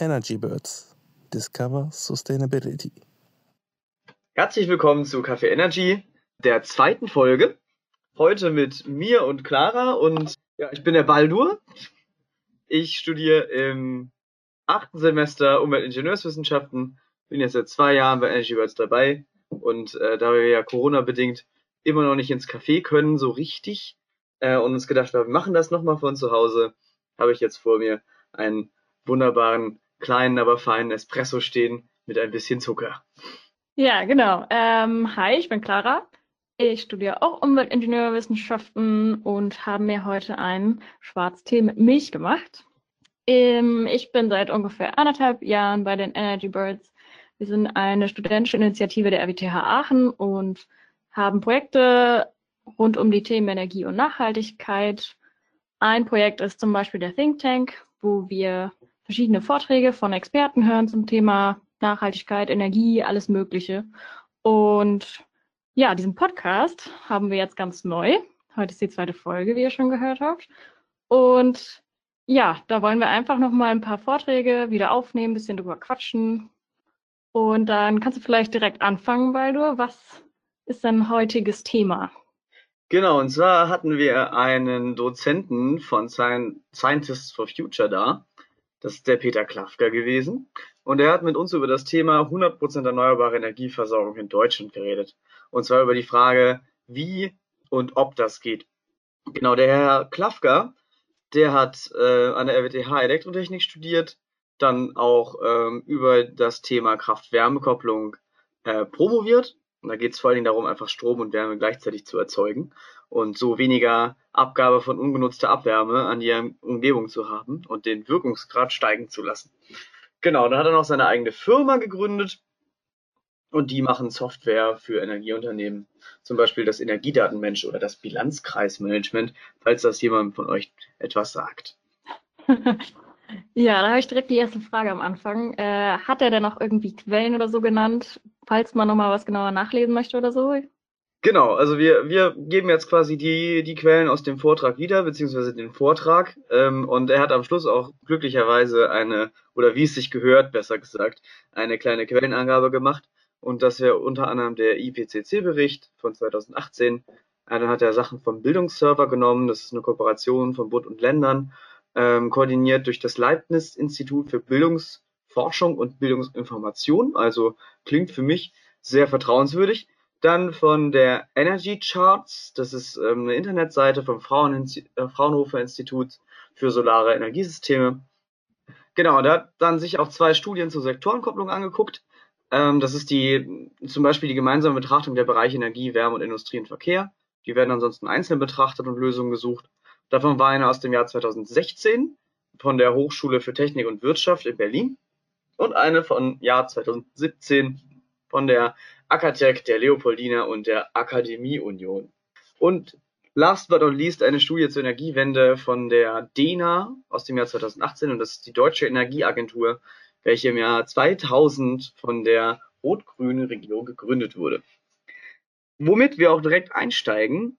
Energy Birds. Discover Sustainability. Herzlich willkommen zu Café Energy, der zweiten Folge. Heute mit mir und Clara und ja, ich bin der Baldur. Ich studiere im achten Semester Umweltingenieurswissenschaften, bin jetzt seit zwei Jahren bei Energy Birds dabei und äh, da wir ja Corona-bedingt immer noch nicht ins Café können, so richtig, äh, und uns gedacht, wir machen das nochmal von zu Hause, habe ich jetzt vor mir einen wunderbaren, kleinen, aber feinen Espresso stehen mit ein bisschen Zucker. Ja, genau. Ähm, hi, ich bin Clara. Ich studiere auch Umweltingenieurwissenschaften und habe mir heute einen Schwarztee mit Milch gemacht. Ähm, ich bin seit ungefähr anderthalb Jahren bei den Energy Birds. Wir sind eine studentische Initiative der RWTH Aachen und haben Projekte rund um die Themen Energie und Nachhaltigkeit. Ein Projekt ist zum Beispiel der Think Tank, wo wir verschiedene Vorträge von Experten hören zum Thema Nachhaltigkeit, Energie, alles Mögliche. Und ja, diesen Podcast haben wir jetzt ganz neu. Heute ist die zweite Folge, wie ihr schon gehört habt. Und ja, da wollen wir einfach noch mal ein paar Vorträge wieder aufnehmen, ein bisschen drüber quatschen. Und dann kannst du vielleicht direkt anfangen, Baldur. Was ist dein heutiges Thema? Genau, und zwar hatten wir einen Dozenten von Scientists for Future da. Das ist der Peter Klafka gewesen. Und er hat mit uns über das Thema 100% erneuerbare Energieversorgung in Deutschland geredet. Und zwar über die Frage, wie und ob das geht. Genau, der Herr Klafka, der hat äh, an der RWTH Elektrotechnik studiert, dann auch ähm, über das Thema Kraft-Wärme-Kopplung äh, promoviert und da geht es vor allen Dingen darum, einfach Strom und Wärme gleichzeitig zu erzeugen und so weniger Abgabe von ungenutzter Abwärme an die Umgebung zu haben und den Wirkungsgrad steigen zu lassen. Genau, dann hat er noch seine eigene Firma gegründet und die machen Software für Energieunternehmen, zum Beispiel das Energiedatenmensch oder das Bilanzkreismanagement, falls das jemand von euch etwas sagt. Ja, da habe ich direkt die erste Frage am Anfang. Äh, hat er denn noch irgendwie Quellen oder so genannt, falls man nochmal was genauer nachlesen möchte oder so? Genau, also wir, wir geben jetzt quasi die, die Quellen aus dem Vortrag wieder, beziehungsweise den Vortrag. Ähm, und er hat am Schluss auch glücklicherweise eine, oder wie es sich gehört, besser gesagt, eine kleine Quellenangabe gemacht. Und das wäre unter anderem der IPCC-Bericht von 2018. Dann hat er Sachen vom Bildungsserver genommen, das ist eine Kooperation von Bund und Ländern ähm, koordiniert durch das Leibniz-Institut für Bildungsforschung und Bildungsinformation. Also klingt für mich sehr vertrauenswürdig. Dann von der Energy Charts, das ist ähm, eine Internetseite vom Frauen äh, Fraunhofer Institut für solare Energiesysteme. Genau, da hat dann sich auch zwei Studien zur Sektorenkopplung angeguckt. Ähm, das ist die zum Beispiel die gemeinsame Betrachtung der Bereiche Energie, Wärme und Industrie und Verkehr. Die werden ansonsten einzeln betrachtet und Lösungen gesucht. Davon war eine aus dem Jahr 2016 von der Hochschule für Technik und Wirtschaft in Berlin und eine von Jahr 2017 von der Akatech, der Leopoldina und der Akademie Union. Und last but not least eine Studie zur Energiewende von der DENA aus dem Jahr 2018 und das ist die Deutsche Energieagentur, welche im Jahr 2000 von der rot-grünen Regierung gegründet wurde. Womit wir auch direkt einsteigen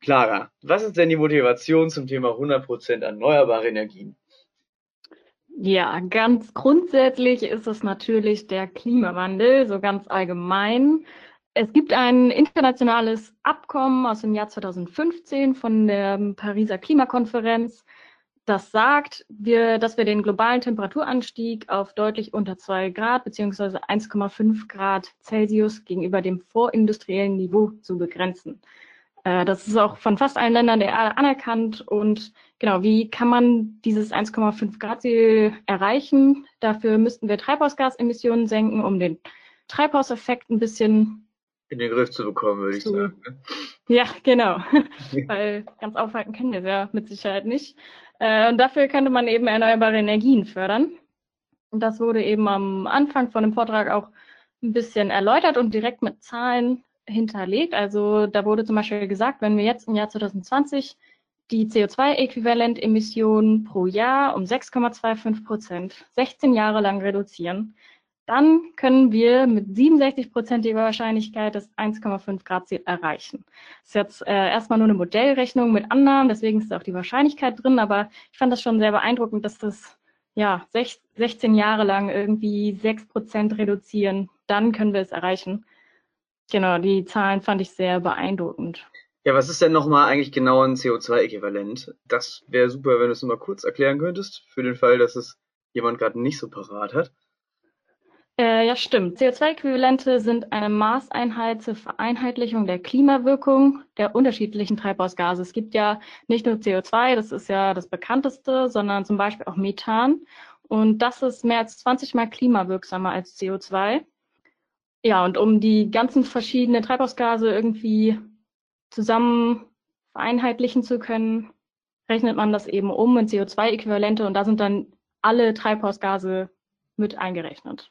Clara, was ist denn die Motivation zum Thema 100% erneuerbare Energien? Ja, ganz grundsätzlich ist es natürlich der Klimawandel, so ganz allgemein. Es gibt ein internationales Abkommen aus dem Jahr 2015 von der Pariser Klimakonferenz, das sagt, wir, dass wir den globalen Temperaturanstieg auf deutlich unter 2 Grad bzw. 1,5 Grad Celsius gegenüber dem vorindustriellen Niveau zu begrenzen. Äh, das ist auch von fast allen Ländern der Erde anerkannt. Und genau, wie kann man dieses 1,5 Grad Ziel erreichen? Dafür müssten wir Treibhausgasemissionen senken, um den Treibhauseffekt ein bisschen in den Griff zu bekommen, würde ich zu, sagen. Ne? Ja, genau. Weil ganz aufhalten können wir es ja mit Sicherheit nicht. Äh, und dafür könnte man eben erneuerbare Energien fördern. Und das wurde eben am Anfang von dem Vortrag auch ein bisschen erläutert und direkt mit Zahlen hinterlegt. Also da wurde zum Beispiel gesagt, wenn wir jetzt im Jahr 2020 die CO2-Äquivalent-Emissionen pro Jahr um 6,25 Prozent 16 Jahre lang reduzieren, dann können wir mit 67-prozentiger Wahrscheinlichkeit das 1,5 Grad Ziel erreichen. Das ist jetzt äh, erstmal nur eine Modellrechnung mit Annahmen, deswegen ist auch die Wahrscheinlichkeit drin, aber ich fand das schon sehr beeindruckend, dass das ja, 16 Jahre lang irgendwie 6% reduzieren, dann können wir es erreichen. Genau, die Zahlen fand ich sehr beeindruckend. Ja, was ist denn nochmal eigentlich genau ein CO2-Äquivalent? Das wäre super, wenn du es nochmal kurz erklären könntest, für den Fall, dass es jemand gerade nicht so parat hat. Äh, ja, stimmt. CO2-Äquivalente sind eine Maßeinheit zur Vereinheitlichung der Klimawirkung der unterschiedlichen Treibhausgase. Es gibt ja nicht nur CO2, das ist ja das bekannteste, sondern zum Beispiel auch Methan. Und das ist mehr als 20 mal klimawirksamer als CO2. Ja, und um die ganzen verschiedenen Treibhausgase irgendwie zusammen vereinheitlichen zu können, rechnet man das eben um in CO2-Äquivalente und da sind dann alle Treibhausgase mit eingerechnet.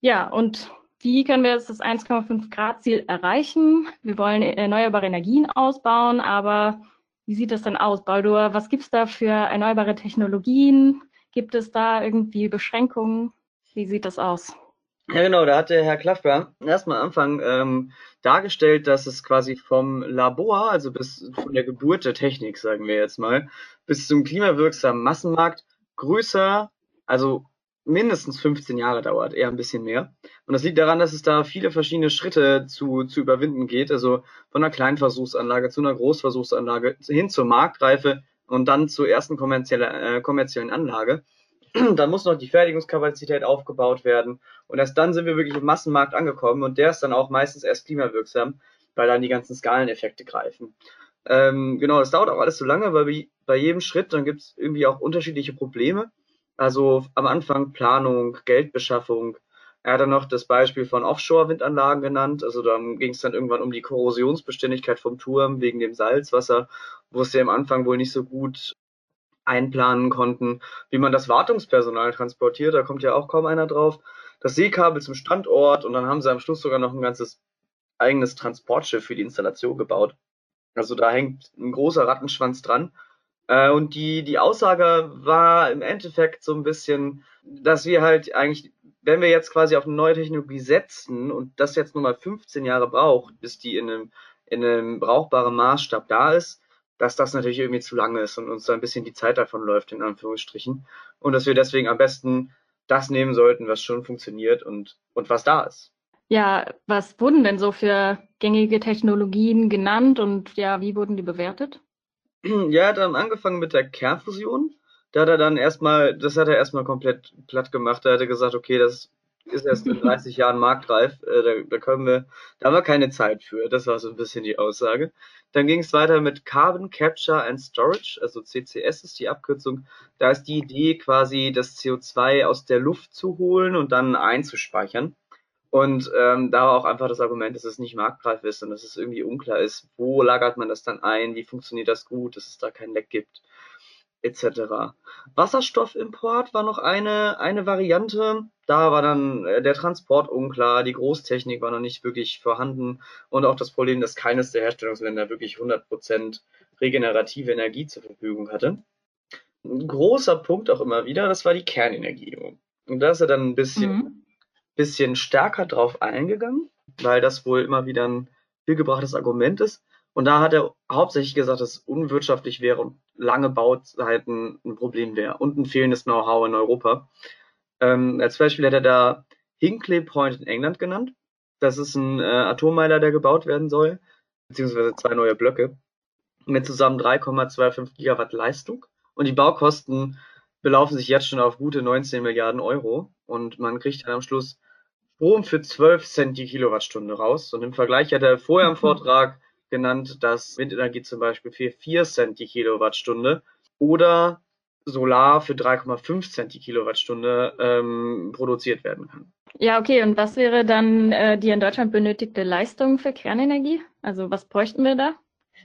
Ja, und wie können wir jetzt das 1,5 Grad Ziel erreichen? Wir wollen erneuerbare Energien ausbauen, aber wie sieht das denn aus, Baldur? Was gibt es da für erneuerbare Technologien? Gibt es da irgendwie Beschränkungen? Wie sieht das aus? Ja, genau, da hat der Herr Klafka erstmal am Anfang ähm, dargestellt, dass es quasi vom Labor, also bis von der Geburt der Technik, sagen wir jetzt mal, bis zum klimawirksamen Massenmarkt größer, also mindestens 15 Jahre dauert, eher ein bisschen mehr. Und das liegt daran, dass es da viele verschiedene Schritte zu, zu überwinden geht, also von einer Kleinversuchsanlage zu einer Großversuchsanlage hin zur Marktreife und dann zur ersten kommerzielle, äh, kommerziellen Anlage. Dann muss noch die Fertigungskapazität aufgebaut werden und erst dann sind wir wirklich im Massenmarkt angekommen und der ist dann auch meistens erst klimawirksam, weil dann die ganzen Skaleneffekte greifen. Ähm, genau, das dauert auch alles so lange, weil bei jedem Schritt dann gibt es irgendwie auch unterschiedliche Probleme. Also am Anfang Planung, Geldbeschaffung. Er hat dann noch das Beispiel von Offshore-Windanlagen genannt. Also dann ging es dann irgendwann um die Korrosionsbeständigkeit vom Turm wegen dem Salzwasser, wo es ja am Anfang wohl nicht so gut einplanen konnten, wie man das Wartungspersonal transportiert, da kommt ja auch kaum einer drauf. Das Seekabel zum Standort und dann haben sie am Schluss sogar noch ein ganzes eigenes Transportschiff für die Installation gebaut. Also da hängt ein großer Rattenschwanz dran. Äh, und die, die Aussage war im Endeffekt so ein bisschen, dass wir halt eigentlich, wenn wir jetzt quasi auf eine neue Technologie setzen und das jetzt nur mal 15 Jahre braucht, bis die in einem, in einem brauchbaren Maßstab da ist, dass das natürlich irgendwie zu lang ist und uns da ein bisschen die Zeit davon läuft, in Anführungsstrichen. Und dass wir deswegen am besten das nehmen sollten, was schon funktioniert und, und was da ist. Ja, was wurden denn so für gängige Technologien genannt und ja, wie wurden die bewertet? Ja, er hat dann angefangen mit der Kernfusion. Da hat er dann erstmal, das hat er erstmal komplett platt gemacht. Da hat er gesagt, okay, das ist erst in 30 Jahren marktreif, äh, da, da können wir, da haben wir keine Zeit für. Das war so ein bisschen die Aussage. Dann ging es weiter mit Carbon Capture and Storage, also CCS ist die Abkürzung. Da ist die Idee quasi, das CO2 aus der Luft zu holen und dann einzuspeichern. Und ähm, da war auch einfach das Argument, dass es nicht marktreif ist und dass es irgendwie unklar ist, wo lagert man das dann ein, wie funktioniert das gut, dass es da kein Leck gibt etc. Wasserstoffimport war noch eine, eine Variante. Da war dann äh, der Transport unklar, die Großtechnik war noch nicht wirklich vorhanden und auch das Problem, dass keines der Herstellungsländer wirklich 100% regenerative Energie zur Verfügung hatte. Ein großer Punkt auch immer wieder, das war die Kernenergie. Und da ist er dann ein bisschen, mhm. bisschen stärker drauf eingegangen, weil das wohl immer wieder ein vielgebrachtes Argument ist. Und da hat er hauptsächlich gesagt, dass es unwirtschaftlich wäre und lange Bauzeiten ein Problem wäre und ein fehlendes Know-how in Europa. Ähm, als Beispiel hat er da Hinkley Point in England genannt. Das ist ein äh, Atommeiler, der gebaut werden soll, beziehungsweise zwei neue Blöcke mit zusammen 3,25 Gigawatt Leistung. Und die Baukosten belaufen sich jetzt schon auf gute 19 Milliarden Euro. Und man kriegt dann am Schluss Strom für 12 Cent die Kilowattstunde raus. Und im Vergleich hat er vorher im Vortrag genannt, dass Windenergie zum Beispiel für 4 Cent die Kilowattstunde oder Solar für 3,5 Cent die Kilowattstunde ähm, produziert werden kann. Ja, okay. Und was wäre dann äh, die in Deutschland benötigte Leistung für Kernenergie? Also was bräuchten wir da?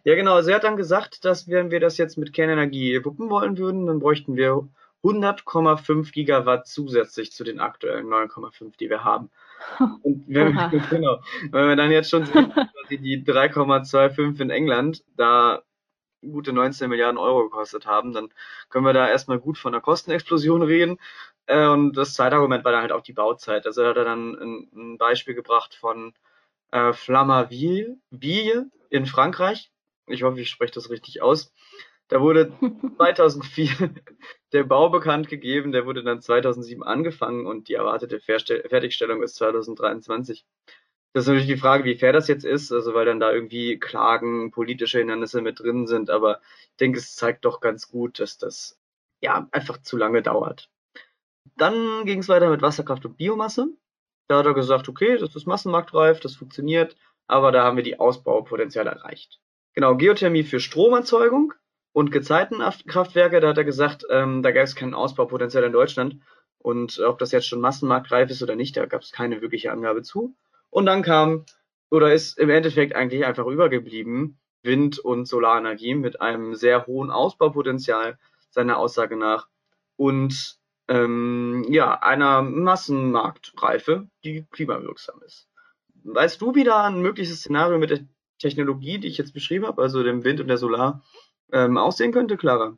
Ja, genau. Also er hat dann gesagt, dass wenn wir das jetzt mit Kernenergie wuppen wollen würden, dann bräuchten wir 100,5 Gigawatt zusätzlich zu den aktuellen 9,5, die wir haben. Und wenn wir, genau, wenn wir dann jetzt schon sehen, die 3,25 in England da gute 19 Milliarden Euro gekostet haben, dann können wir da erstmal gut von einer Kostenexplosion reden. Äh, und das zweite Argument war dann halt auch die Bauzeit. Also da hat er dann ein, ein Beispiel gebracht von äh, Flammaville in Frankreich. Ich hoffe, ich spreche das richtig aus. Da wurde 2004, der Bau bekannt gegeben, der wurde dann 2007 angefangen und die erwartete Fertigstellung ist 2023. Das ist natürlich die Frage, wie fair das jetzt ist, also weil dann da irgendwie Klagen, politische Hindernisse mit drin sind, aber ich denke, es zeigt doch ganz gut, dass das ja einfach zu lange dauert. Dann ging es weiter mit Wasserkraft und Biomasse. Da hat er gesagt, okay, das ist massenmarktreif, das funktioniert, aber da haben wir die Ausbaupotenziale erreicht. Genau, Geothermie für Stromerzeugung und Gezeitenkraftwerke, da hat er gesagt, ähm, da gab es kein Ausbaupotenzial in Deutschland. Und ob das jetzt schon massenmarktreif ist oder nicht, da gab es keine wirkliche Angabe zu. Und dann kam, oder ist im Endeffekt eigentlich einfach übergeblieben, Wind- und Solarenergie mit einem sehr hohen Ausbaupotenzial, seiner Aussage nach. Und ähm, ja, einer Massenmarktreife, die klimawirksam ist. Weißt du, wie da ein mögliches Szenario mit der Technologie, die ich jetzt beschrieben habe, also dem Wind und der Solar, ähm, aussehen könnte, Clara?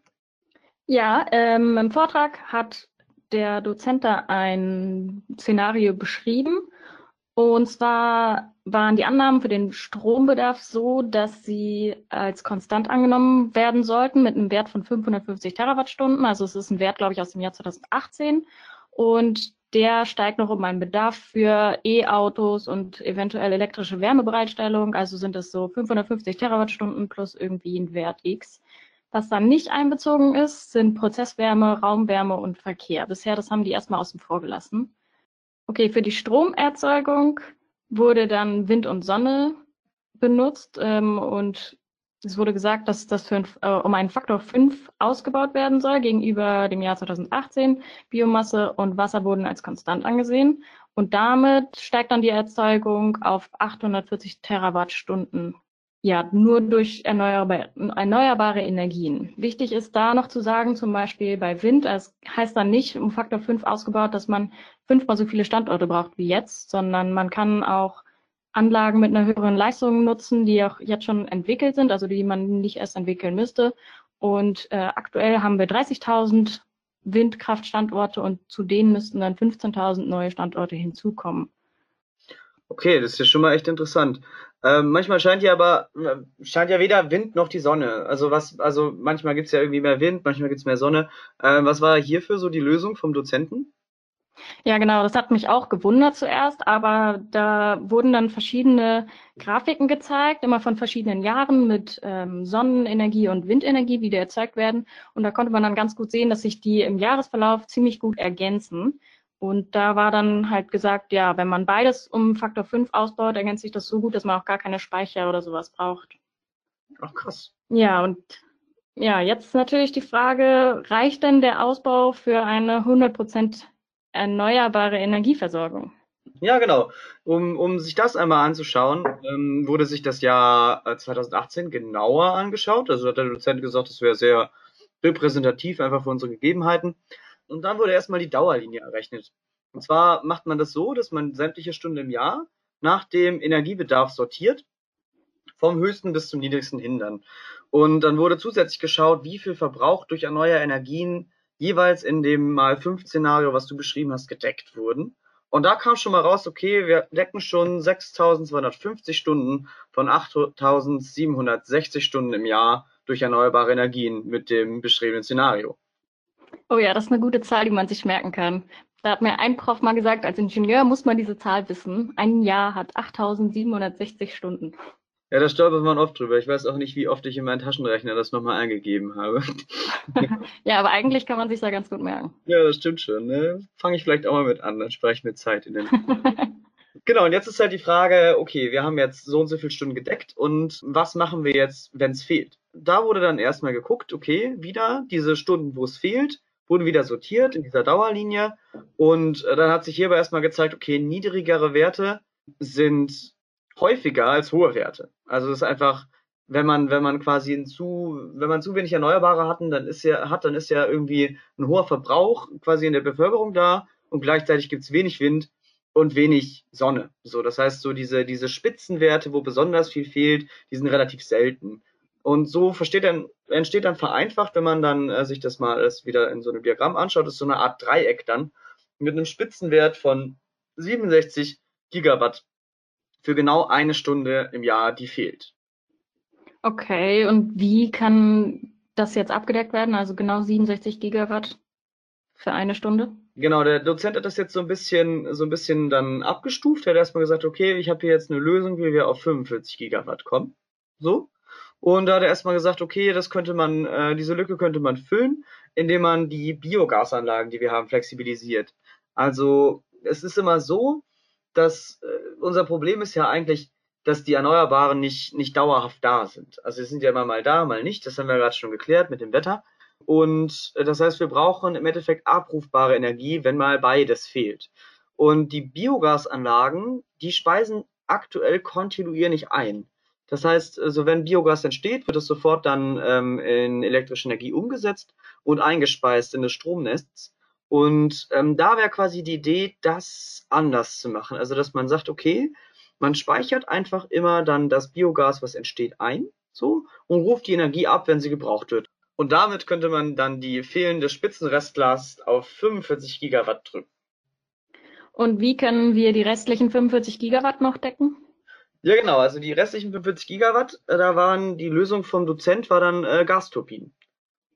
Ja, ähm, im Vortrag hat der Dozent da ein Szenario beschrieben. Und zwar waren die Annahmen für den Strombedarf so, dass sie als konstant angenommen werden sollten mit einem Wert von 550 Terawattstunden. Also es ist ein Wert, glaube ich, aus dem Jahr 2018. Und der steigt noch um einen Bedarf für E-Autos und eventuell elektrische Wärmebereitstellung. Also sind es so 550 Terawattstunden plus irgendwie ein Wert X. Was dann nicht einbezogen ist, sind Prozesswärme, Raumwärme und Verkehr. Bisher, das haben die erstmal außen vor gelassen. Okay, für die Stromerzeugung wurde dann Wind und Sonne benutzt ähm, und es wurde gesagt, dass das für, äh, um einen Faktor 5 ausgebaut werden soll gegenüber dem Jahr 2018. Biomasse und Wasser wurden als konstant angesehen. Und damit steigt dann die Erzeugung auf 840 Terawattstunden. Ja, nur durch erneuerbare, erneuerbare Energien. Wichtig ist da noch zu sagen, zum Beispiel bei Wind, es heißt dann nicht um Faktor 5 ausgebaut, dass man fünfmal so viele Standorte braucht wie jetzt, sondern man kann auch Anlagen mit einer höheren Leistung nutzen, die auch jetzt schon entwickelt sind, also die man nicht erst entwickeln müsste. Und äh, aktuell haben wir 30.000 Windkraftstandorte und zu denen müssten dann 15.000 neue Standorte hinzukommen. Okay, das ist ja schon mal echt interessant. Ähm, manchmal scheint ja aber äh, scheint ja weder Wind noch die Sonne. Also was, also manchmal gibt's ja irgendwie mehr Wind, manchmal gibt's mehr Sonne. Ähm, was war hierfür so die Lösung vom Dozenten? Ja, genau, das hat mich auch gewundert zuerst, aber da wurden dann verschiedene Grafiken gezeigt, immer von verschiedenen Jahren mit ähm, Sonnenenergie und Windenergie, wie die erzeugt werden. Und da konnte man dann ganz gut sehen, dass sich die im Jahresverlauf ziemlich gut ergänzen. Und da war dann halt gesagt, ja, wenn man beides um Faktor 5 ausbaut, ergänzt sich das so gut, dass man auch gar keine Speicher oder sowas braucht. Ach krass. Ja, und ja, jetzt natürlich die Frage, reicht denn der Ausbau für eine 100% erneuerbare Energieversorgung. Ja, genau. Um, um sich das einmal anzuschauen, ähm, wurde sich das Jahr 2018 genauer angeschaut. Also hat der Dozent gesagt, das wäre sehr repräsentativ einfach für unsere Gegebenheiten. Und dann wurde erstmal die Dauerlinie errechnet. Und zwar macht man das so, dass man sämtliche Stunden im Jahr nach dem Energiebedarf sortiert, vom höchsten bis zum niedrigsten hindern. Und dann wurde zusätzlich geschaut, wie viel Verbrauch durch erneuerbare Energien jeweils in dem mal 5 Szenario, was du beschrieben hast, gedeckt wurden. Und da kam schon mal raus, okay, wir decken schon 6250 Stunden von 8760 Stunden im Jahr durch erneuerbare Energien mit dem beschriebenen Szenario. Oh ja, das ist eine gute Zahl, die man sich merken kann. Da hat mir ein Prof mal gesagt, als Ingenieur muss man diese Zahl wissen. Ein Jahr hat 8760 Stunden. Ja, da stolpert man oft drüber. Ich weiß auch nicht, wie oft ich in meinen Taschenrechner das nochmal eingegeben habe. ja, aber eigentlich kann man sich da ganz gut merken. Ja, das stimmt schon. Ne? Fange ich vielleicht auch mal mit an, dann spare ich mir Zeit in den. genau, und jetzt ist halt die Frage, okay, wir haben jetzt so und so viele Stunden gedeckt und was machen wir jetzt, wenn es fehlt? Da wurde dann erstmal geguckt, okay, wieder diese Stunden, wo es fehlt, wurden wieder sortiert in dieser Dauerlinie und äh, dann hat sich hierbei erstmal gezeigt, okay, niedrigere Werte sind häufiger als hohe Werte. Also es ist einfach, wenn man, wenn man quasi ein zu, wenn man zu wenig Erneuerbare hatten, dann ist ja, hat, dann ist ja irgendwie ein hoher Verbrauch quasi in der Bevölkerung da und gleichzeitig gibt's wenig Wind und wenig Sonne. So, das heißt, so diese, diese Spitzenwerte, wo besonders viel fehlt, die sind relativ selten. Und so versteht dann, entsteht dann vereinfacht, wenn man dann äh, sich das mal alles wieder in so einem Diagramm anschaut, ist so eine Art Dreieck dann mit einem Spitzenwert von 67 Gigawatt für genau eine Stunde im Jahr, die fehlt. Okay, und wie kann das jetzt abgedeckt werden? Also genau 67 Gigawatt für eine Stunde? Genau, der Dozent hat das jetzt so ein bisschen, so ein bisschen dann abgestuft. Er hat erstmal gesagt, okay, ich habe hier jetzt eine Lösung, wie wir auf 45 Gigawatt kommen. So. Und da hat er erstmal gesagt, okay, das könnte man, äh, diese Lücke könnte man füllen, indem man die Biogasanlagen, die wir haben, flexibilisiert. Also es ist immer so, dass äh, unser Problem ist ja eigentlich, dass die Erneuerbaren nicht, nicht dauerhaft da sind. Also sie sind ja immer mal da, mal nicht. Das haben wir gerade schon geklärt mit dem Wetter. Und äh, das heißt, wir brauchen im Endeffekt abrufbare Energie, wenn mal beides fehlt. Und die Biogasanlagen, die speisen aktuell kontinuierlich ein. Das heißt, also wenn Biogas entsteht, wird es sofort dann ähm, in elektrische Energie umgesetzt und eingespeist in das Stromnetz. Und ähm, da wäre quasi die Idee, das anders zu machen. Also dass man sagt, okay, man speichert einfach immer dann das Biogas, was entsteht, ein, so, und ruft die Energie ab, wenn sie gebraucht wird. Und damit könnte man dann die fehlende Spitzenrestlast auf 45 Gigawatt drücken. Und wie können wir die restlichen 45 Gigawatt noch decken? Ja, genau. Also die restlichen 45 Gigawatt, äh, da waren die Lösung vom Dozent war dann äh, Gasturbinen.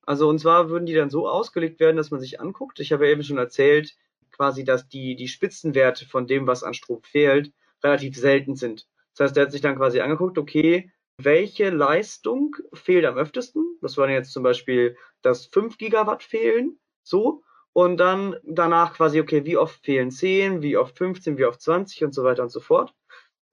Also und zwar würden die dann so ausgelegt werden, dass man sich anguckt. Ich habe ja eben schon erzählt, quasi, dass die, die Spitzenwerte von dem, was an Strom fehlt, relativ selten sind. Das heißt, er hat sich dann quasi angeguckt, okay, welche Leistung fehlt am öftesten. Das waren jetzt zum Beispiel, dass 5 Gigawatt fehlen, so. Und dann danach quasi, okay, wie oft fehlen 10, wie oft 15, wie oft 20 und so weiter und so fort.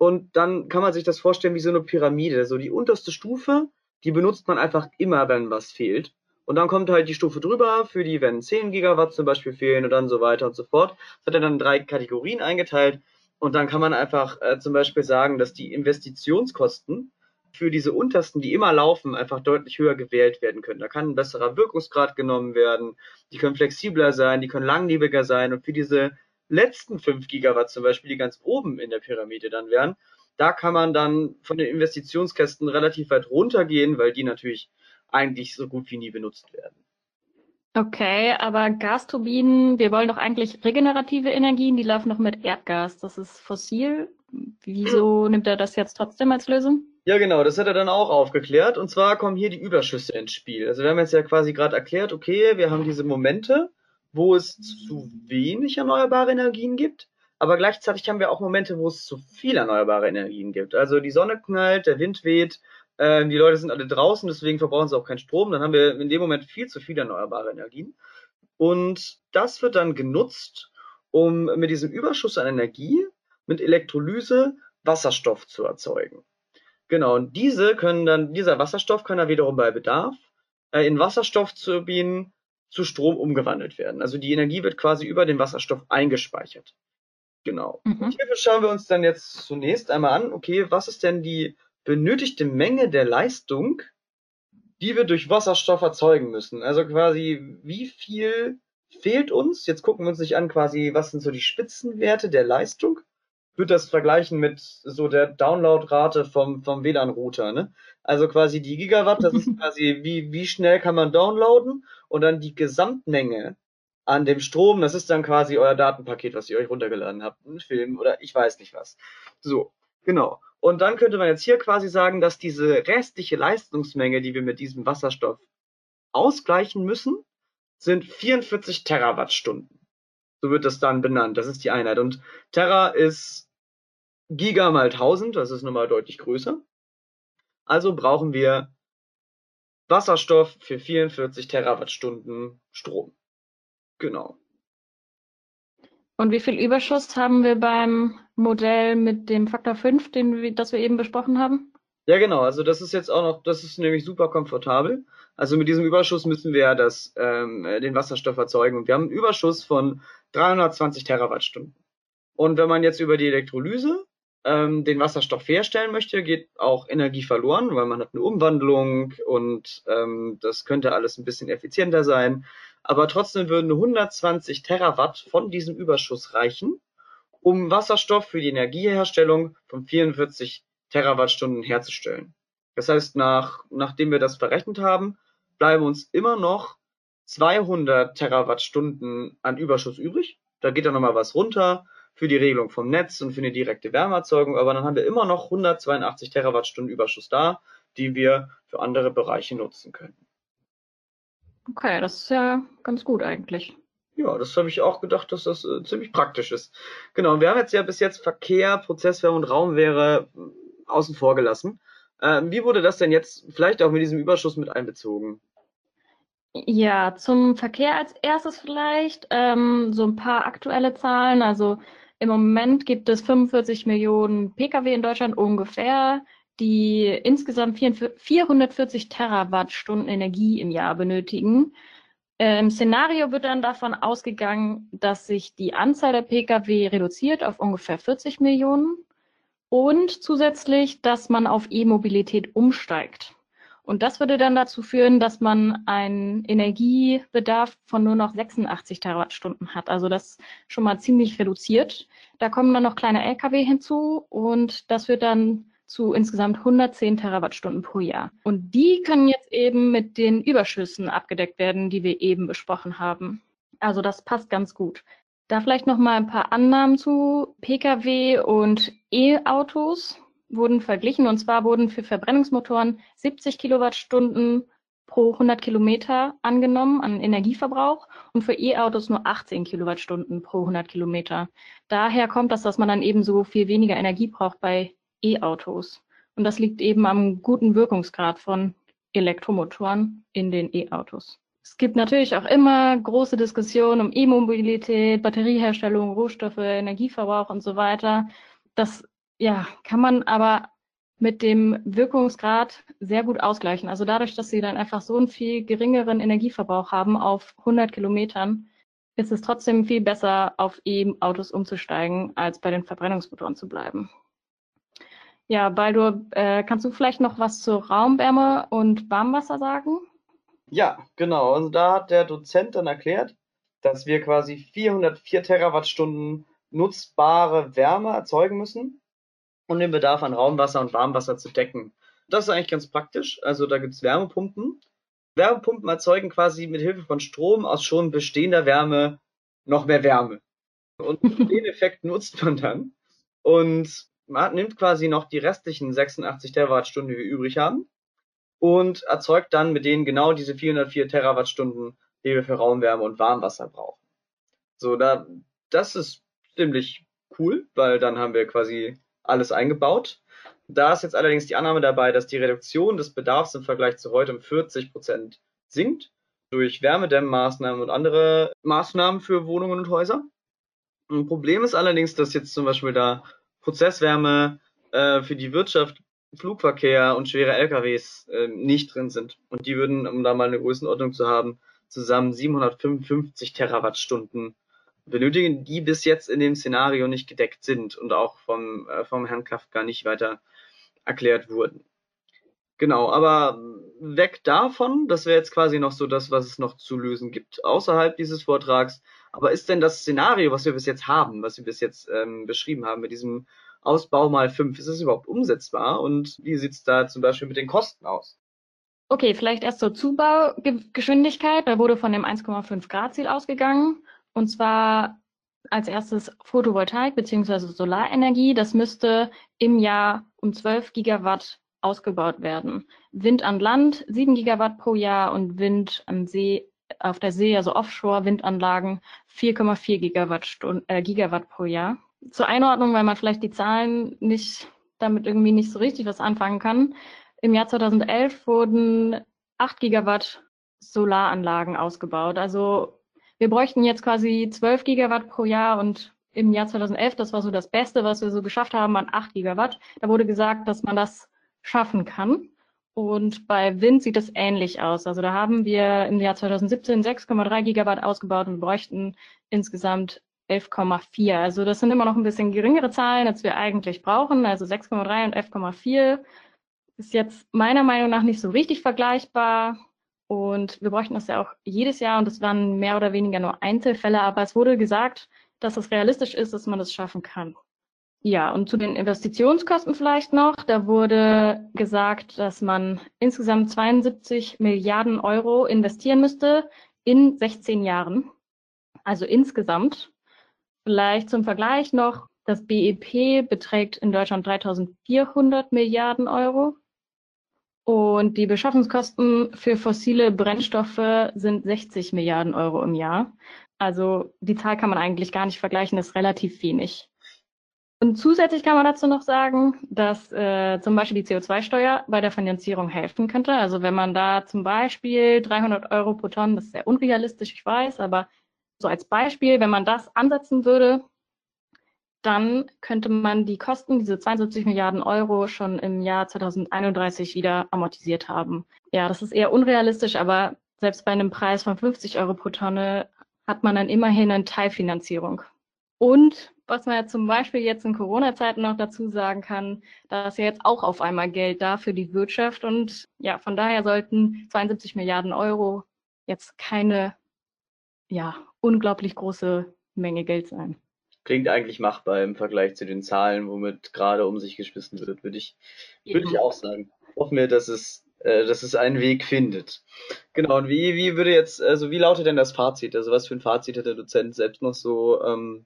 Und dann kann man sich das vorstellen wie so eine Pyramide. So die unterste Stufe, die benutzt man einfach immer, wenn was fehlt. Und dann kommt halt die Stufe drüber, für die, wenn 10 Gigawatt zum Beispiel fehlen und dann so weiter und so fort. Das hat er dann drei Kategorien eingeteilt. Und dann kann man einfach äh, zum Beispiel sagen, dass die Investitionskosten für diese untersten, die immer laufen, einfach deutlich höher gewählt werden können. Da kann ein besserer Wirkungsgrad genommen werden, die können flexibler sein, die können langlebiger sein und für diese letzten 5 Gigawatt zum Beispiel, die ganz oben in der Pyramide dann wären, da kann man dann von den Investitionskästen relativ weit runtergehen, weil die natürlich eigentlich so gut wie nie benutzt werden. Okay, aber Gasturbinen, wir wollen doch eigentlich regenerative Energien, die laufen doch mit Erdgas. Das ist fossil. Wieso nimmt er das jetzt trotzdem als Lösung? Ja, genau, das hat er dann auch aufgeklärt. Und zwar kommen hier die Überschüsse ins Spiel. Also wir haben jetzt ja quasi gerade erklärt, okay, wir haben diese Momente, wo es zu wenig erneuerbare Energien gibt, aber gleichzeitig haben wir auch Momente, wo es zu viel erneuerbare Energien gibt. Also die Sonne knallt, der Wind weht, äh, die Leute sind alle draußen, deswegen verbrauchen sie auch keinen Strom. Dann haben wir in dem Moment viel zu viel erneuerbare Energien. Und das wird dann genutzt, um mit diesem Überschuss an Energie mit Elektrolyse Wasserstoff zu erzeugen. Genau, und diese können dann, dieser Wasserstoff kann dann wiederum bei Bedarf äh, in Wasserstoffturbinen zu Strom umgewandelt werden. Also die Energie wird quasi über den Wasserstoff eingespeichert. Genau. Mhm. Und hierfür schauen wir uns dann jetzt zunächst einmal an, okay, was ist denn die benötigte Menge der Leistung, die wir durch Wasserstoff erzeugen müssen? Also quasi, wie viel fehlt uns? Jetzt gucken wir uns nicht an, quasi, was sind so die Spitzenwerte der Leistung würde das vergleichen mit so der Downloadrate vom, vom WLAN-Router, ne? Also quasi die Gigawatt, das ist quasi wie, wie schnell kann man downloaden und dann die Gesamtmenge an dem Strom, das ist dann quasi euer Datenpaket, was ihr euch runtergeladen habt, ein Film oder ich weiß nicht was. So, genau. Und dann könnte man jetzt hier quasi sagen, dass diese restliche Leistungsmenge, die wir mit diesem Wasserstoff ausgleichen müssen, sind 44 Terawattstunden. So wird das dann benannt. Das ist die Einheit. Und Terra ist Giga mal 1000, das ist nochmal deutlich größer. Also brauchen wir Wasserstoff für 44 Terawattstunden Strom. Genau. Und wie viel Überschuss haben wir beim Modell mit dem Faktor 5, den wir, das wir eben besprochen haben? Ja, genau. Also das ist jetzt auch noch, das ist nämlich super komfortabel. Also mit diesem Überschuss müssen wir ja das, ähm, den Wasserstoff erzeugen. Und wir haben einen Überschuss von 320 Terawattstunden. Und wenn man jetzt über die Elektrolyse ähm, den Wasserstoff herstellen möchte, geht auch Energie verloren, weil man hat eine Umwandlung und ähm, das könnte alles ein bisschen effizienter sein. Aber trotzdem würden 120 Terawatt von diesem Überschuss reichen, um Wasserstoff für die Energieherstellung von 44 Terawattstunden herzustellen. Das heißt, nach, nachdem wir das verrechnet haben, bleiben uns immer noch 200 Terawattstunden an Überschuss übrig. Da geht dann nochmal was runter für die Regelung vom Netz und für eine direkte Wärmeerzeugung, aber dann haben wir immer noch 182 Terawattstunden Überschuss da, die wir für andere Bereiche nutzen können. Okay, das ist ja ganz gut eigentlich. Ja, das habe ich auch gedacht, dass das äh, ziemlich praktisch ist. Genau, wir haben jetzt ja bis jetzt Verkehr, Prozesswärme und Raumwehre äh, außen vor gelassen. Ähm, wie wurde das denn jetzt vielleicht auch mit diesem Überschuss mit einbezogen? Ja, zum Verkehr als erstes vielleicht ähm, so ein paar aktuelle Zahlen. Also im Moment gibt es 45 Millionen Pkw in Deutschland ungefähr, die insgesamt 440 Terawattstunden Energie im Jahr benötigen. Im Szenario wird dann davon ausgegangen, dass sich die Anzahl der Pkw reduziert auf ungefähr 40 Millionen und zusätzlich, dass man auf E-Mobilität umsteigt. Und das würde dann dazu führen, dass man einen Energiebedarf von nur noch 86 Terawattstunden hat. Also das schon mal ziemlich reduziert. Da kommen dann noch kleine Lkw hinzu und das wird dann zu insgesamt 110 Terawattstunden pro Jahr. Und die können jetzt eben mit den Überschüssen abgedeckt werden, die wir eben besprochen haben. Also das passt ganz gut. Da vielleicht noch mal ein paar Annahmen zu Pkw und E-Autos wurden verglichen. Und zwar wurden für Verbrennungsmotoren 70 Kilowattstunden pro 100 Kilometer angenommen an Energieverbrauch und für E-Autos nur 18 Kilowattstunden pro 100 Kilometer. Daher kommt das, dass man dann eben so viel weniger Energie braucht bei E-Autos. Und das liegt eben am guten Wirkungsgrad von Elektromotoren in den E-Autos. Es gibt natürlich auch immer große Diskussionen um E-Mobilität, Batterieherstellung, Rohstoffe, Energieverbrauch und so weiter. Das ja, kann man aber mit dem Wirkungsgrad sehr gut ausgleichen. Also dadurch, dass sie dann einfach so einen viel geringeren Energieverbrauch haben auf 100 Kilometern, ist es trotzdem viel besser, auf E-Autos umzusteigen, als bei den Verbrennungsmotoren zu bleiben. Ja, Baldur, äh, kannst du vielleicht noch was zur Raumwärme und Warmwasser sagen? Ja, genau. Also da hat der Dozent dann erklärt, dass wir quasi 404 Terawattstunden nutzbare Wärme erzeugen müssen um den Bedarf an Raumwasser und Warmwasser zu decken. Das ist eigentlich ganz praktisch. Also da gibt's Wärmepumpen. Wärmepumpen erzeugen quasi mit Hilfe von Strom aus schon bestehender Wärme noch mehr Wärme. Und den Effekt nutzt man dann und man nimmt quasi noch die restlichen 86 Terawattstunden, die wir übrig haben, und erzeugt dann mit denen genau diese 404 Terawattstunden, die wir für Raumwärme und Warmwasser brauchen. So, da, das ist ziemlich cool, weil dann haben wir quasi alles eingebaut. Da ist jetzt allerdings die Annahme dabei, dass die Reduktion des Bedarfs im Vergleich zu heute um 40 Prozent sinkt durch Wärmedämmmaßnahmen und andere Maßnahmen für Wohnungen und Häuser. Ein Problem ist allerdings, dass jetzt zum Beispiel da Prozesswärme äh, für die Wirtschaft, Flugverkehr und schwere LKWs äh, nicht drin sind. Und die würden, um da mal eine Größenordnung zu haben, zusammen 755 Terawattstunden benötigen, die bis jetzt in dem Szenario nicht gedeckt sind und auch vom, äh, vom Herrn Kafka nicht weiter erklärt wurden. Genau, aber weg davon, das wäre jetzt quasi noch so das, was es noch zu lösen gibt außerhalb dieses Vortrags. Aber ist denn das Szenario, was wir bis jetzt haben, was wir bis jetzt ähm, beschrieben haben, mit diesem Ausbau mal fünf, ist es überhaupt umsetzbar? Und wie sieht's da zum Beispiel mit den Kosten aus? Okay, vielleicht erst zur Zubaugeschwindigkeit. Da wurde von dem 1,5 Grad Ziel ausgegangen. Und zwar als erstes Photovoltaik bzw. Solarenergie. Das müsste im Jahr um 12 Gigawatt ausgebaut werden. Wind an Land 7 Gigawatt pro Jahr und Wind an See, auf der See, also Offshore-Windanlagen 4,4 Gigawatt, äh, Gigawatt pro Jahr. Zur Einordnung, weil man vielleicht die Zahlen nicht damit irgendwie nicht so richtig was anfangen kann. Im Jahr 2011 wurden 8 Gigawatt Solaranlagen ausgebaut. Also wir bräuchten jetzt quasi 12 Gigawatt pro Jahr und im Jahr 2011, das war so das Beste, was wir so geschafft haben, an 8 Gigawatt. Da wurde gesagt, dass man das schaffen kann. Und bei Wind sieht es ähnlich aus. Also da haben wir im Jahr 2017 6,3 Gigawatt ausgebaut und bräuchten insgesamt 11,4. Also das sind immer noch ein bisschen geringere Zahlen, als wir eigentlich brauchen. Also 6,3 und 11,4 ist jetzt meiner Meinung nach nicht so richtig vergleichbar. Und wir bräuchten das ja auch jedes Jahr und es waren mehr oder weniger nur Einzelfälle, aber es wurde gesagt, dass es realistisch ist, dass man das schaffen kann. Ja, und zu den Investitionskosten vielleicht noch. Da wurde gesagt, dass man insgesamt 72 Milliarden Euro investieren müsste in 16 Jahren. Also insgesamt. Vielleicht zum Vergleich noch, das BEP beträgt in Deutschland 3400 Milliarden Euro. Und die Beschaffungskosten für fossile Brennstoffe sind 60 Milliarden Euro im Jahr. Also die Zahl kann man eigentlich gar nicht vergleichen, ist relativ wenig. Und zusätzlich kann man dazu noch sagen, dass äh, zum Beispiel die CO2-Steuer bei der Finanzierung helfen könnte. Also wenn man da zum Beispiel 300 Euro pro Tonne, das ist sehr unrealistisch, ich weiß, aber so als Beispiel, wenn man das ansetzen würde, dann könnte man die Kosten, diese 72 Milliarden Euro, schon im Jahr 2031 wieder amortisiert haben. Ja, das ist eher unrealistisch, aber selbst bei einem Preis von 50 Euro pro Tonne hat man dann immerhin eine Teilfinanzierung. Und was man ja zum Beispiel jetzt in Corona-Zeiten noch dazu sagen kann, da ist ja jetzt auch auf einmal Geld da für die Wirtschaft und ja, von daher sollten 72 Milliarden Euro jetzt keine, ja, unglaublich große Menge Geld sein. Klingt eigentlich machbar im Vergleich zu den Zahlen, womit gerade um sich geschmissen wird, würde ich, würde ich auch sagen. Hoffen wir, dass es, äh, dass es einen Weg findet. Genau, und wie, wie würde jetzt, also wie lautet denn das Fazit? Also was für ein Fazit hat der Dozent selbst noch so ähm,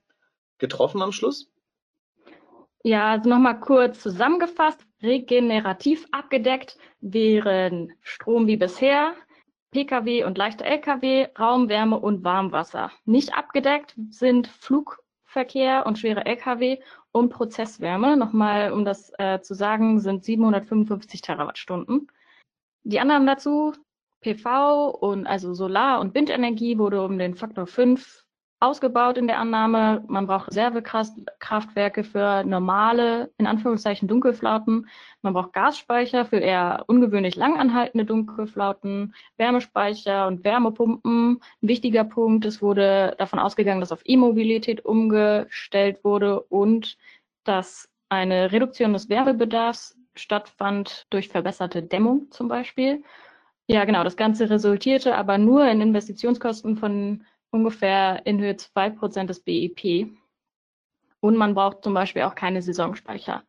getroffen am Schluss? Ja, also nochmal kurz zusammengefasst. Regenerativ abgedeckt wären Strom wie bisher, Pkw und leichte Lkw, Raumwärme und Warmwasser. Nicht abgedeckt sind Flugverkehr und schwere Lkw und Prozesswärme. Nochmal, um das äh, zu sagen, sind 755 Terawattstunden. Die anderen dazu, PV und also Solar- und Windenergie wurde um den Faktor 5 ausgebaut in der Annahme. Man braucht Reservekraftwerke für normale, in Anführungszeichen, Dunkelflauten. Man braucht Gasspeicher für eher ungewöhnlich langanhaltende Dunkelflauten, Wärmespeicher und Wärmepumpen. Ein wichtiger Punkt, es wurde davon ausgegangen, dass auf E-Mobilität umgestellt wurde und dass eine Reduktion des Wärmebedarfs stattfand durch verbesserte Dämmung zum Beispiel. Ja, genau. Das Ganze resultierte aber nur in Investitionskosten von ungefähr in Höhe 2% des BIP. Und man braucht zum Beispiel auch keine Saisonspeicher.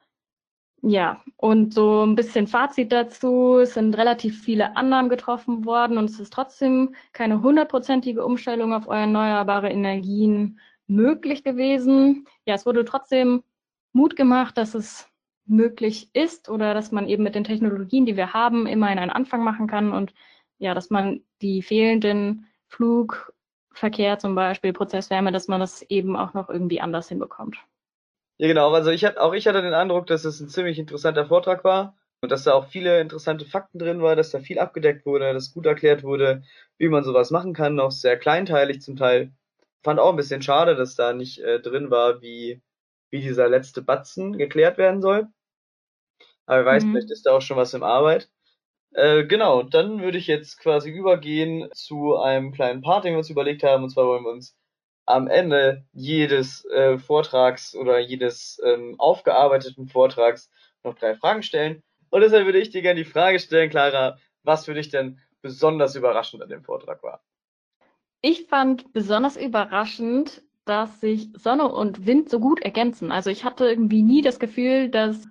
Ja, und so ein bisschen Fazit dazu, es sind relativ viele Annahmen getroffen worden und es ist trotzdem keine hundertprozentige Umstellung auf erneuerbare Energien möglich gewesen. Ja, es wurde trotzdem Mut gemacht, dass es möglich ist oder dass man eben mit den Technologien, die wir haben, immerhin einen Anfang machen kann und ja, dass man die fehlenden Flug- Verkehr zum Beispiel, Prozesswärme, dass man das eben auch noch irgendwie anders hinbekommt. Ja, genau. Also ich hatte, auch ich hatte den Eindruck, dass es ein ziemlich interessanter Vortrag war und dass da auch viele interessante Fakten drin war, dass da viel abgedeckt wurde, dass gut erklärt wurde, wie man sowas machen kann, auch sehr kleinteilig zum Teil. Fand auch ein bisschen schade, dass da nicht äh, drin war, wie, wie dieser letzte Batzen geklärt werden soll. Aber wer weiß, mhm. vielleicht ist da auch schon was im Arbeit. Äh, genau, dann würde ich jetzt quasi übergehen zu einem kleinen Part, den wir uns überlegt haben. Und zwar wollen wir uns am Ende jedes äh, Vortrags oder jedes ähm, aufgearbeiteten Vortrags noch drei Fragen stellen. Und deshalb würde ich dir gerne die Frage stellen, Clara, was für dich denn besonders überraschend an dem Vortrag war? Ich fand besonders überraschend, dass sich Sonne und Wind so gut ergänzen. Also ich hatte irgendwie nie das Gefühl, dass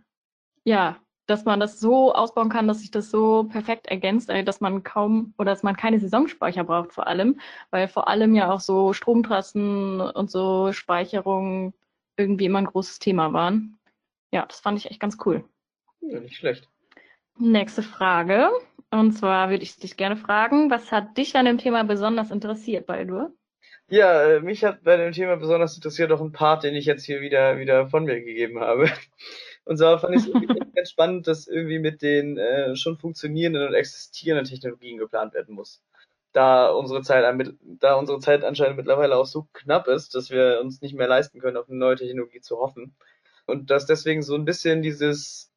ja, dass man das so ausbauen kann, dass sich das so perfekt ergänzt, äh, dass man kaum oder dass man keine Saisonspeicher braucht vor allem, weil vor allem ja auch so Stromtrassen und so Speicherungen irgendwie immer ein großes Thema waren. Ja, das fand ich echt ganz cool. Ja, nicht schlecht. Nächste Frage. Und zwar würde ich dich gerne fragen, was hat dich an dem Thema besonders interessiert, Baldur? Ja, äh, mich hat bei dem Thema besonders interessiert auch ein Part, den ich jetzt hier wieder, wieder von mir gegeben habe. Und zwar fand ich es ganz spannend, dass irgendwie mit den äh, schon funktionierenden und existierenden Technologien geplant werden muss. Da unsere Zeit, da unsere Zeit anscheinend mittlerweile auch so knapp ist, dass wir uns nicht mehr leisten können, auf eine neue Technologie zu hoffen. Und dass deswegen so ein bisschen dieses,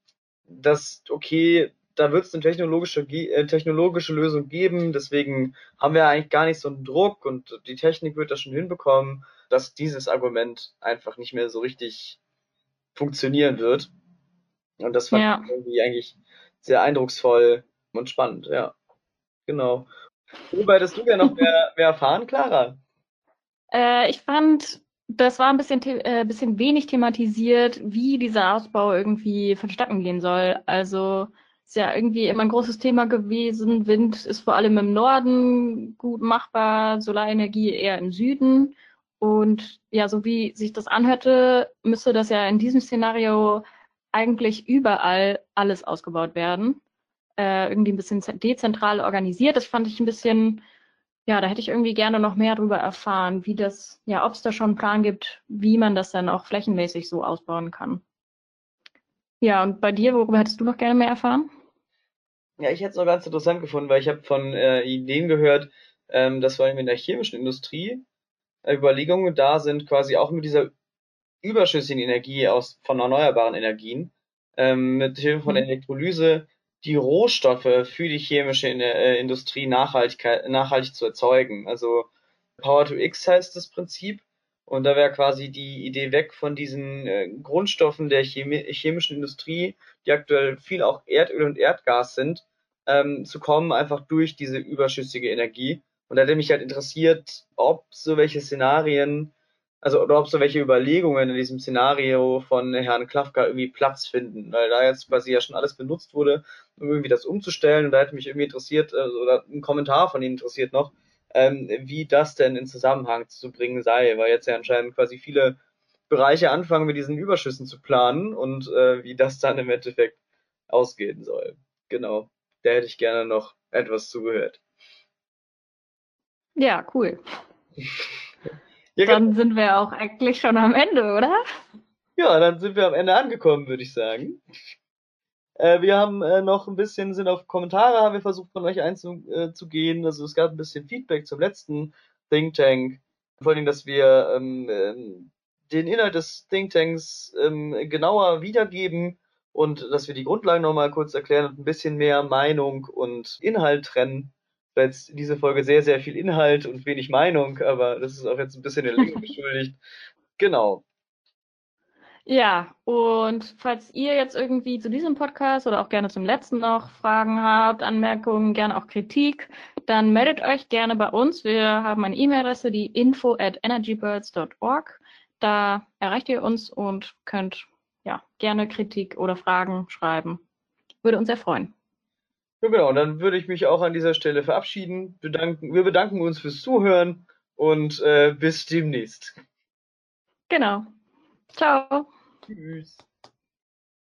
dass, okay, da wird es eine technologische, äh, technologische Lösung geben, deswegen haben wir eigentlich gar nicht so einen Druck und die Technik wird das schon hinbekommen, dass dieses Argument einfach nicht mehr so richtig funktionieren wird. Und das fand ja. ich irgendwie eigentlich sehr eindrucksvoll und spannend, ja. Genau. Worüber hättest du gerne noch mehr, mehr erfahren, Clara? Äh, ich fand, das war ein bisschen, äh, bisschen wenig thematisiert, wie dieser Ausbau irgendwie vonstatten gehen soll. Also ist ja irgendwie immer ein großes Thema gewesen. Wind ist vor allem im Norden gut machbar, Solarenergie eher im Süden. Und ja, so wie sich das anhörte, müsste das ja in diesem Szenario eigentlich überall alles ausgebaut werden. Äh, irgendwie ein bisschen dezentral organisiert. Das fand ich ein bisschen ja, da hätte ich irgendwie gerne noch mehr darüber erfahren, wie das, ja, ob es da schon einen Plan gibt, wie man das dann auch flächenmäßig so ausbauen kann. Ja, und bei dir, worüber hättest du noch gerne mehr erfahren? Ja, ich hätte es noch ganz interessant gefunden, weil ich habe von äh, Ideen gehört, ähm, dass vor allem in der chemischen Industrie äh, Überlegungen da sind, quasi auch mit dieser überschüssigen Energie aus von erneuerbaren Energien, ähm, mit Hilfe von Mhm. Elektrolyse die Rohstoffe für die chemische In äh, Industrie nachhaltig, nachhaltig zu erzeugen. Also Power to X heißt das Prinzip. Und da wäre quasi die Idee weg von diesen äh, Grundstoffen der Chemi chemischen Industrie, die aktuell viel auch Erdöl und Erdgas sind, ähm, zu kommen, einfach durch diese überschüssige Energie. Und da hätte mich halt interessiert, ob so welche Szenarien, also oder ob so welche Überlegungen in diesem Szenario von Herrn Klafka irgendwie Platz finden, weil da jetzt quasi ja schon alles benutzt wurde, um irgendwie das umzustellen. Und da hätte mich irgendwie interessiert, also, oder ein Kommentar von Ihnen interessiert noch, ähm, wie das denn in Zusammenhang zu bringen sei, weil jetzt ja anscheinend quasi viele Bereiche anfangen, mit diesen Überschüssen zu planen und äh, wie das dann im Endeffekt ausgehen soll. Genau, da hätte ich gerne noch etwas zugehört. Ja, cool. Ja, Dann sind wir auch eigentlich schon am Ende, oder? ja, dann sind wir am Ende angekommen, würde ich sagen. Äh, wir haben äh, noch ein bisschen, sind auf Kommentare, haben wir versucht von euch einzugehen. Also es gab ein bisschen Feedback zum letzten Think Tank. Vor allem, dass wir ähm, ähm, den Inhalt des Think Tanks ähm, genauer wiedergeben und dass wir die Grundlagen nochmal kurz erklären und ein bisschen mehr Meinung und Inhalt trennen. Weil jetzt diese Folge sehr, sehr viel Inhalt und wenig Meinung, aber das ist auch jetzt ein bisschen der Länge geschuldigt. Genau. Ja, und falls ihr jetzt irgendwie zu diesem Podcast oder auch gerne zum letzten noch Fragen habt, Anmerkungen, gerne auch Kritik, dann meldet euch gerne bei uns. Wir haben eine E-Mail-Adresse, die info at energybirds.org. Da erreicht ihr uns und könnt ja gerne Kritik oder Fragen schreiben. Würde uns sehr freuen. Ja, genau. Und dann würde ich mich auch an dieser Stelle verabschieden. Bedanken, wir bedanken uns fürs Zuhören und äh, bis demnächst. Genau. Ciao. Tschüss.